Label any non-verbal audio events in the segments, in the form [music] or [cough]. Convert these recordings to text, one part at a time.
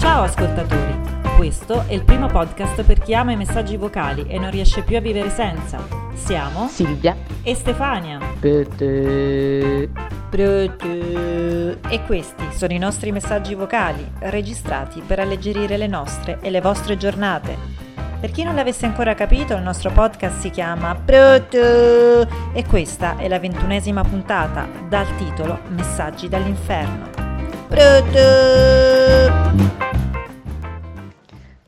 Ciao ascoltatori, questo è il primo podcast per chi ama i messaggi vocali e non riesce più a vivere senza. Siamo Silvia e Stefania. E questi sono i nostri messaggi vocali, registrati per alleggerire le nostre e le vostre giornate. Per chi non l'avesse ancora capito, il nostro podcast si chiama Proto e questa è la ventunesima puntata dal titolo Messaggi dall'inferno.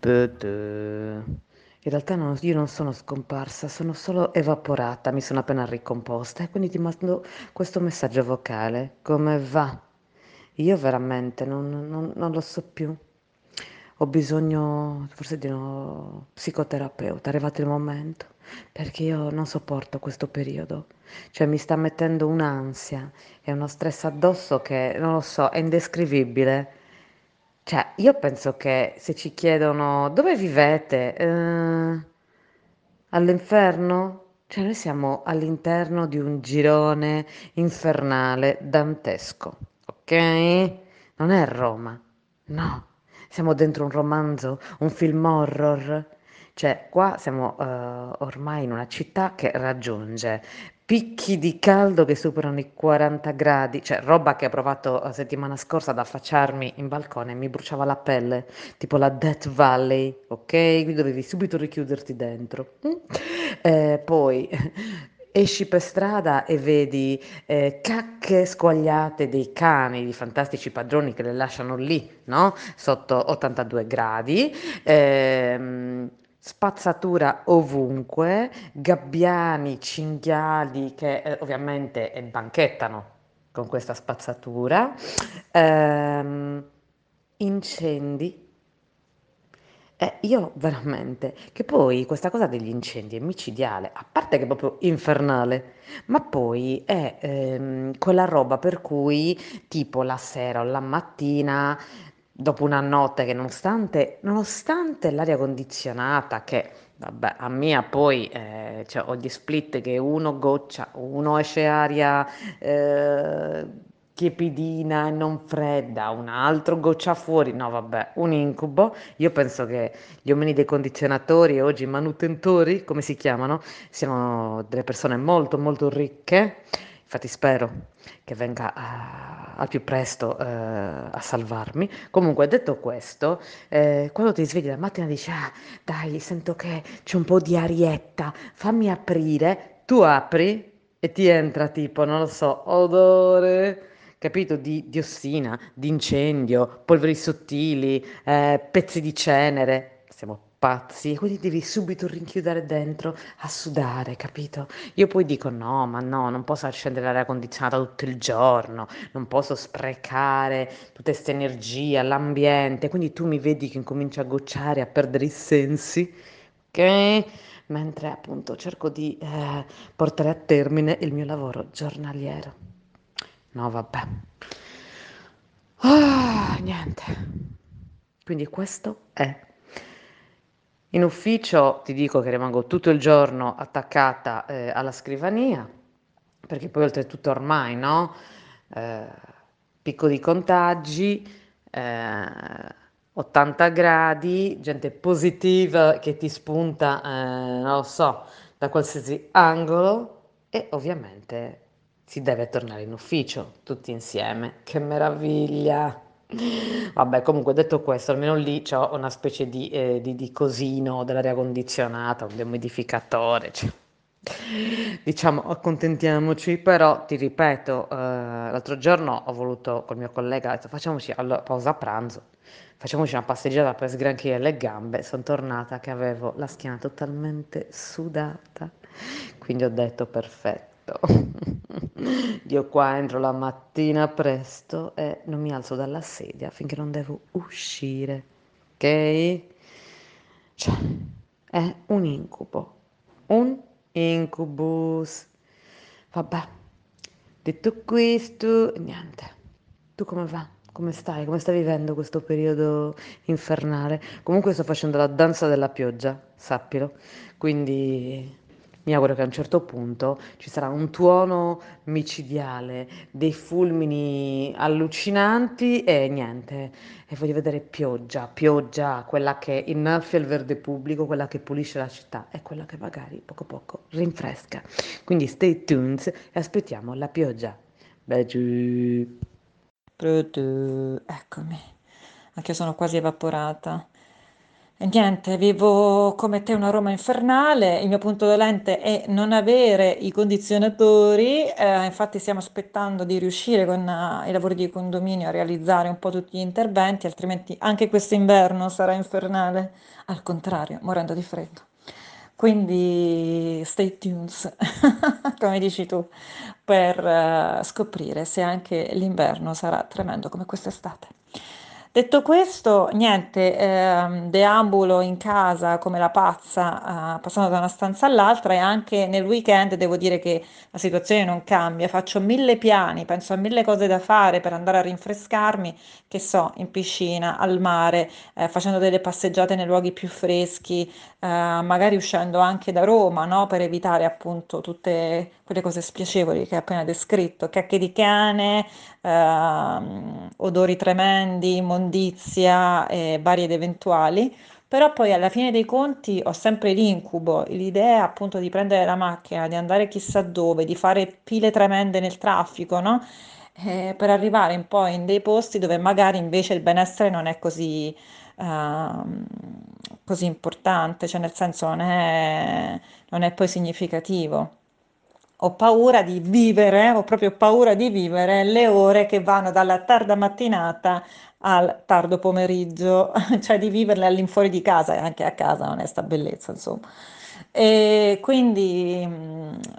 Proto! In realtà non- io non sono scomparsa, sono solo evaporata, mi sono appena ricomposta e quindi ti mando questo messaggio vocale. Come va? Io veramente non, non- non lo so più. Ho bisogno forse di uno psicoterapeuta, è arrivato il momento, perché io non sopporto questo periodo. Cioè mi sta mettendo un'ansia e uno stress addosso che non lo so, è indescrivibile. Cioè, io penso che se ci chiedono dove vivete, eh, all'inferno? Cioè, noi siamo all'interno di un girone infernale dantesco, ok? Non è Roma, no. Siamo dentro un romanzo, un film horror. Cioè, qua siamo eh, ormai in una città che raggiunge picchi di caldo che superano i 40 gradi, cioè roba che ho provato la settimana scorsa ad affacciarmi in balcone, mi bruciava la pelle, tipo la Death Valley, ok? Quindi dovevi subito richiuderti dentro. Mm? Eh, poi esci per strada e vedi eh, cacche squagliate dei cani, di fantastici padroni che le lasciano lì, no? Sotto 82 gradi. ehm, Spazzatura ovunque, gabbiani, cinghiali che eh, ovviamente banchettano con questa spazzatura, ehm, incendi. Eh, io veramente, che poi questa cosa degli incendi è micidiale, a parte che è proprio infernale, ma poi è ehm, quella roba per cui tipo la sera o la mattina, dopo una notte che nonostante, nonostante l'aria condizionata, che vabbè, a mia poi eh, cioè, ho gli split che uno goccia, uno esce aria eh, tiepidina e non fredda, un altro goccia fuori, no vabbè, un incubo. Io penso che gli uomini dei condizionatori e oggi i manutentori, come si chiamano, siano delle persone molto molto ricche. Infatti spero che venga ah, al più presto eh, a salvarmi. Comunque, detto questo, eh, quando ti svegli la mattina dici, ah, dai, sento che c'è un po' di arietta, fammi aprire, tu apri e ti entra tipo, non lo so, odore, capito, di diossina, di incendio, polveri sottili, eh, pezzi di cenere. Siamo pazzi, e quindi devi subito rinchiudere dentro a sudare, capito? Io poi dico no, ma no, non posso accendere l'aria condizionata tutto il giorno, non posso sprecare tutta questa energia, l'ambiente, quindi tu mi vedi che incomincio a gocciare, a perdere i sensi, ok? Mentre appunto cerco di eh, portare a termine il mio lavoro giornaliero. No, vabbè. Ah, niente. Quindi questo è. In ufficio ti dico che rimango tutto il giorno attaccata eh, alla scrivania, perché poi oltretutto ormai, no? Eh, picco di contagi, eh, 80 gradi, gente positiva che ti spunta, eh, non lo so, da qualsiasi angolo e ovviamente si deve tornare in ufficio tutti insieme. Che meraviglia! Vabbè, comunque detto questo, almeno lì c'ho una specie di, eh, di- di cosino dell'aria condizionata, un dehumidificatore, cioè, diciamo, accontentiamoci, però ti ripeto, eh, l'altro giorno ho voluto col mio collega, ho detto facciamoci, allora, pausa pranzo, facciamoci una passeggiata per sgranchire le gambe, sono tornata che avevo la schiena totalmente sudata, quindi ho detto perfetto. [laughs] Io qua entro la mattina presto e non mi alzo dalla sedia finché non devo uscire, ok? Cioè, è un incubo, un incubus. Vabbè, detto questo, niente. Tu come va? Come stai? Come stai vivendo questo periodo infernale? Comunque sto facendo la danza della pioggia, sappilo. Quindi Mi auguro che a un certo punto ci sarà un tuono micidiale, dei fulmini allucinanti e niente. E voglio vedere pioggia, pioggia, quella che innaffia il verde pubblico, quella che pulisce la città e quella che magari poco poco rinfresca. Quindi stay tuned e aspettiamo la pioggia. Baci. Pronto, eccomi. Anche io sono quasi evaporata. Niente, vivo come te una Roma infernale. Il mio punto dolente è non avere i condizionatori. eh, infatti stiamo aspettando di riuscire con eh, i lavori di condominio a realizzare un po' tutti gli interventi, altrimenti anche questo inverno sarà infernale. Al contrario, morendo di freddo. Quindi stay tuned, [laughs] come dici tu, per eh, scoprire se anche l'inverno sarà tremendo come quest'estate. Detto questo, niente, ehm, deambulo in casa come la pazza, eh, passando da una stanza all'altra e anche nel weekend devo dire che la situazione non cambia, faccio mille piani, penso a mille cose da fare per andare a rinfrescarmi, che so, in piscina, al mare, eh, facendo delle passeggiate nei luoghi più freschi, eh, magari uscendo anche da Roma, no? Per evitare appunto tutte quelle cose spiacevoli che hai appena descritto, cacche di cane, ehm, odori tremendi, immondizia e vari ed eventuali, però poi alla fine dei conti ho sempre l'incubo, l'idea appunto di prendere la macchina, di andare chissà dove, di fare pile tremende nel traffico, no? Eh, per arrivare un po' in dei posti dove magari invece il benessere non è così, ehm, così importante, cioè nel senso non è, non è poi significativo. Ho paura di vivere, ho proprio paura di vivere le ore che vanno dalla tarda mattinata al tardo pomeriggio, [laughs] cioè di viverle all'infuori di casa e anche a casa non è sta bellezza, insomma. E quindi,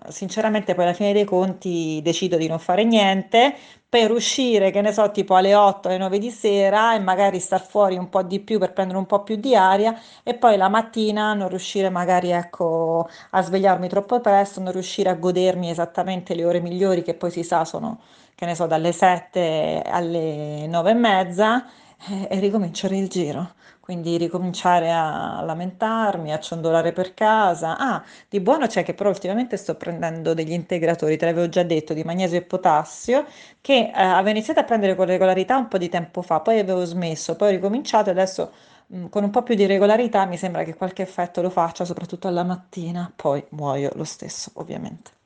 sinceramente, poi alla fine dei conti decido di non fare niente per uscire, che ne so, tipo alle 8, alle 9 di sera e magari star fuori un po' di più per prendere un po' più di aria e poi la mattina non riuscire magari, ecco, a svegliarmi troppo presto, non riuscire a godermi esattamente le ore migliori che poi si sa sono, che ne so, dalle 7 alle 9 e mezza eh, e ricominciare il giro. Quindi ricominciare a lamentarmi, a ciondolare per casa. Ah, di buono c'è che però ultimamente sto prendendo degli integratori, te l'avevo già detto, di magnesio e potassio, che eh, avevo iniziato a prendere con regolarità un po' di tempo fa, poi avevo smesso, poi ho ricominciato e adesso mh, con un po' più di regolarità mi sembra che qualche effetto lo faccia, soprattutto alla mattina, poi muoio lo stesso, ovviamente.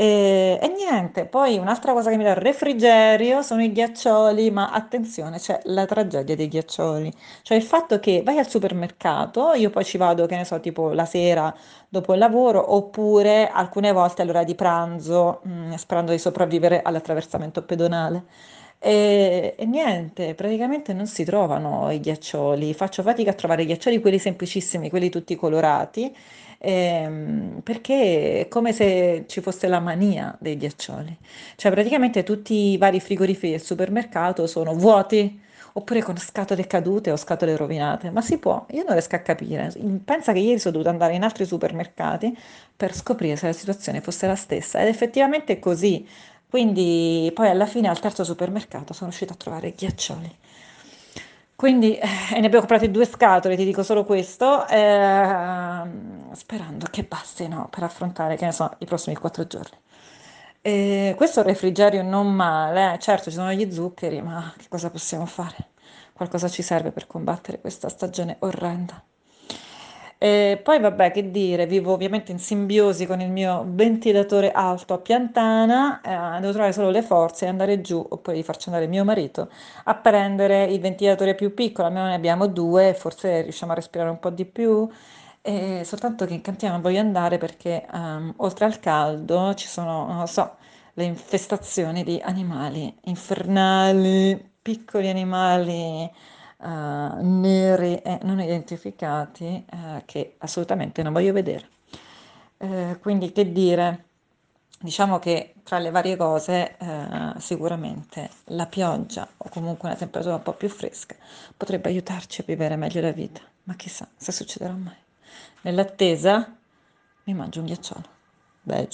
E, e niente, poi un'altra cosa che mi dà refrigerio sono i ghiaccioli, ma attenzione, c'è la tragedia dei ghiaccioli, cioè il fatto che vai al supermercato, io poi ci vado, che ne so, tipo la sera dopo il lavoro, oppure alcune volte all'ora di pranzo, mh, sperando di sopravvivere all'attraversamento pedonale. E, e niente, praticamente non si trovano i ghiaccioli, faccio fatica a trovare i ghiaccioli, quelli semplicissimi, quelli tutti colorati ehm, perché è come se ci fosse la mania dei ghiaccioli. Cioè praticamente tutti i vari frigoriferi del supermercato sono vuoti oppure con scatole cadute o scatole rovinate, ma si può, io non riesco a capire. Pensa che ieri sono dovuta andare in altri supermercati per scoprire se la situazione fosse la stessa ed effettivamente è così. Quindi poi alla fine al terzo supermercato sono riuscita a trovare ghiaccioli. Quindi eh, ne abbiamo comprate due scatole, ti dico solo questo, eh, sperando che bastino per affrontare, che ne so, i prossimi quattro giorni. E questo refrigerio non male, eh. certo ci sono gli zuccheri, ma che cosa possiamo fare? Qualcosa ci serve per combattere questa stagione orrenda. E poi vabbè, che dire, vivo ovviamente in simbiosi con il mio ventilatore alto a piantana, eh, devo trovare solo le forze e andare giù, oppure di farci andare mio marito, a prendere il ventilatore più piccolo, almeno ne abbiamo due, forse riusciamo a respirare un po' di più, e soltanto che in cantina non voglio andare perché um, oltre al caldo ci sono, non lo so, le infestazioni di animali infernali, piccoli animali uh, neri e non identificati uh, che assolutamente non voglio vedere. Uh, quindi che dire, diciamo che tra le varie cose sicuramente la pioggia o comunque una temperatura un po' più fresca potrebbe aiutarci a vivere meglio la vita, ma chissà se succederà mai. Nell'attesa mi mangio un ghiacciolo. Beh,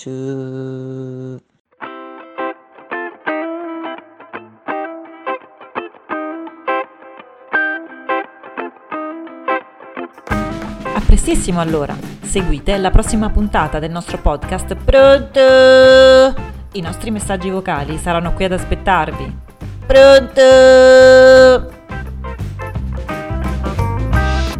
A prestissimo allora, seguite la prossima puntata del nostro podcast Pronto! I nostri messaggi vocali saranno qui ad aspettarvi. Pronto!